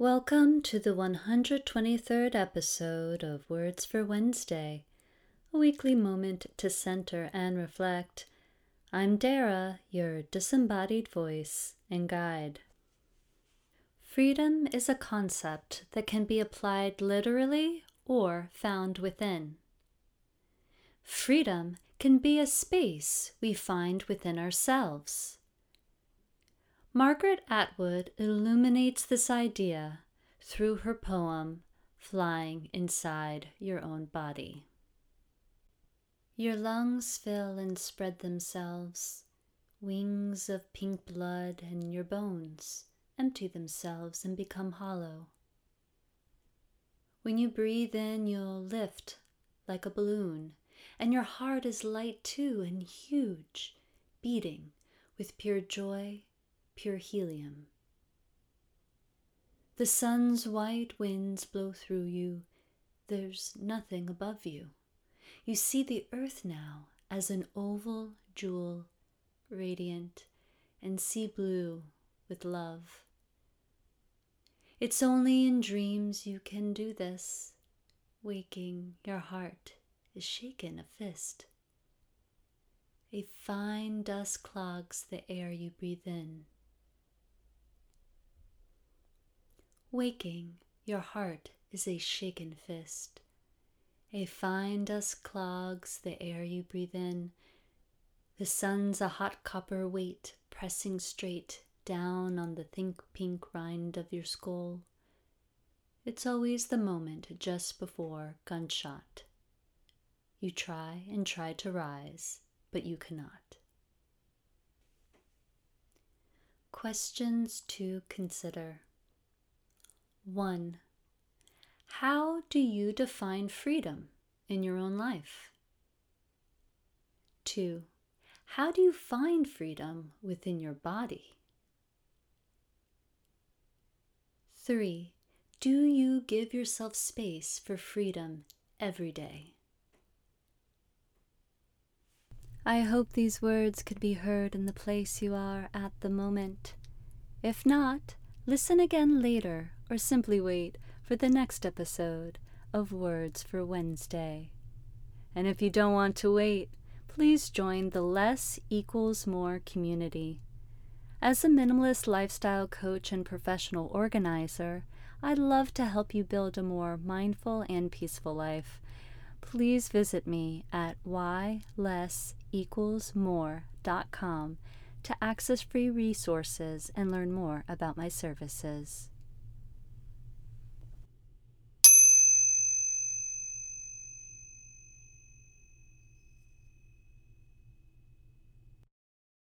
Welcome to the 123rd episode of Words for Wednesday, a weekly moment to center and reflect. I'm Dara, your disembodied voice and guide. Freedom is a concept that can be applied literally or found within. Freedom can be a space we find within ourselves. Margaret Atwood illuminates this idea through her poem Flying Inside Your Own Body. Your lungs fill and spread themselves, wings of pink blood, and your bones empty themselves and become hollow. When you breathe in, you'll lift like a balloon, and your heart is light too and huge, beating with pure joy pure helium. The sun's white winds blow through you. There's nothing above you. You see the earth now as an oval jewel, radiant and sea blue with love. It's only in dreams you can do this. Waking, your heart is shaken a fist. A fine dust clogs the air you breathe in. Waking, your heart is a shaken fist. A fine dust clogs the air you breathe in. The sun's a hot copper weight pressing straight down on the think pink rind of your skull. It's always the moment just before gunshot. You try and try to rise, but you cannot. Questions to consider. 1. How do you define freedom in your own life? 2. How do you find freedom within your body? 3. Do you give yourself space for freedom every day? I hope these words could be heard in the place you are at the moment. If not, listen again later or simply wait for the next episode of Words for Wednesday. And if you don't want to wait, please join the Less Equals More community. As a minimalist lifestyle coach and professional organizer, I'd love to help you build a more mindful and peaceful life. Please visit me at ylessequalsmore.com to access free resources and learn more about my services.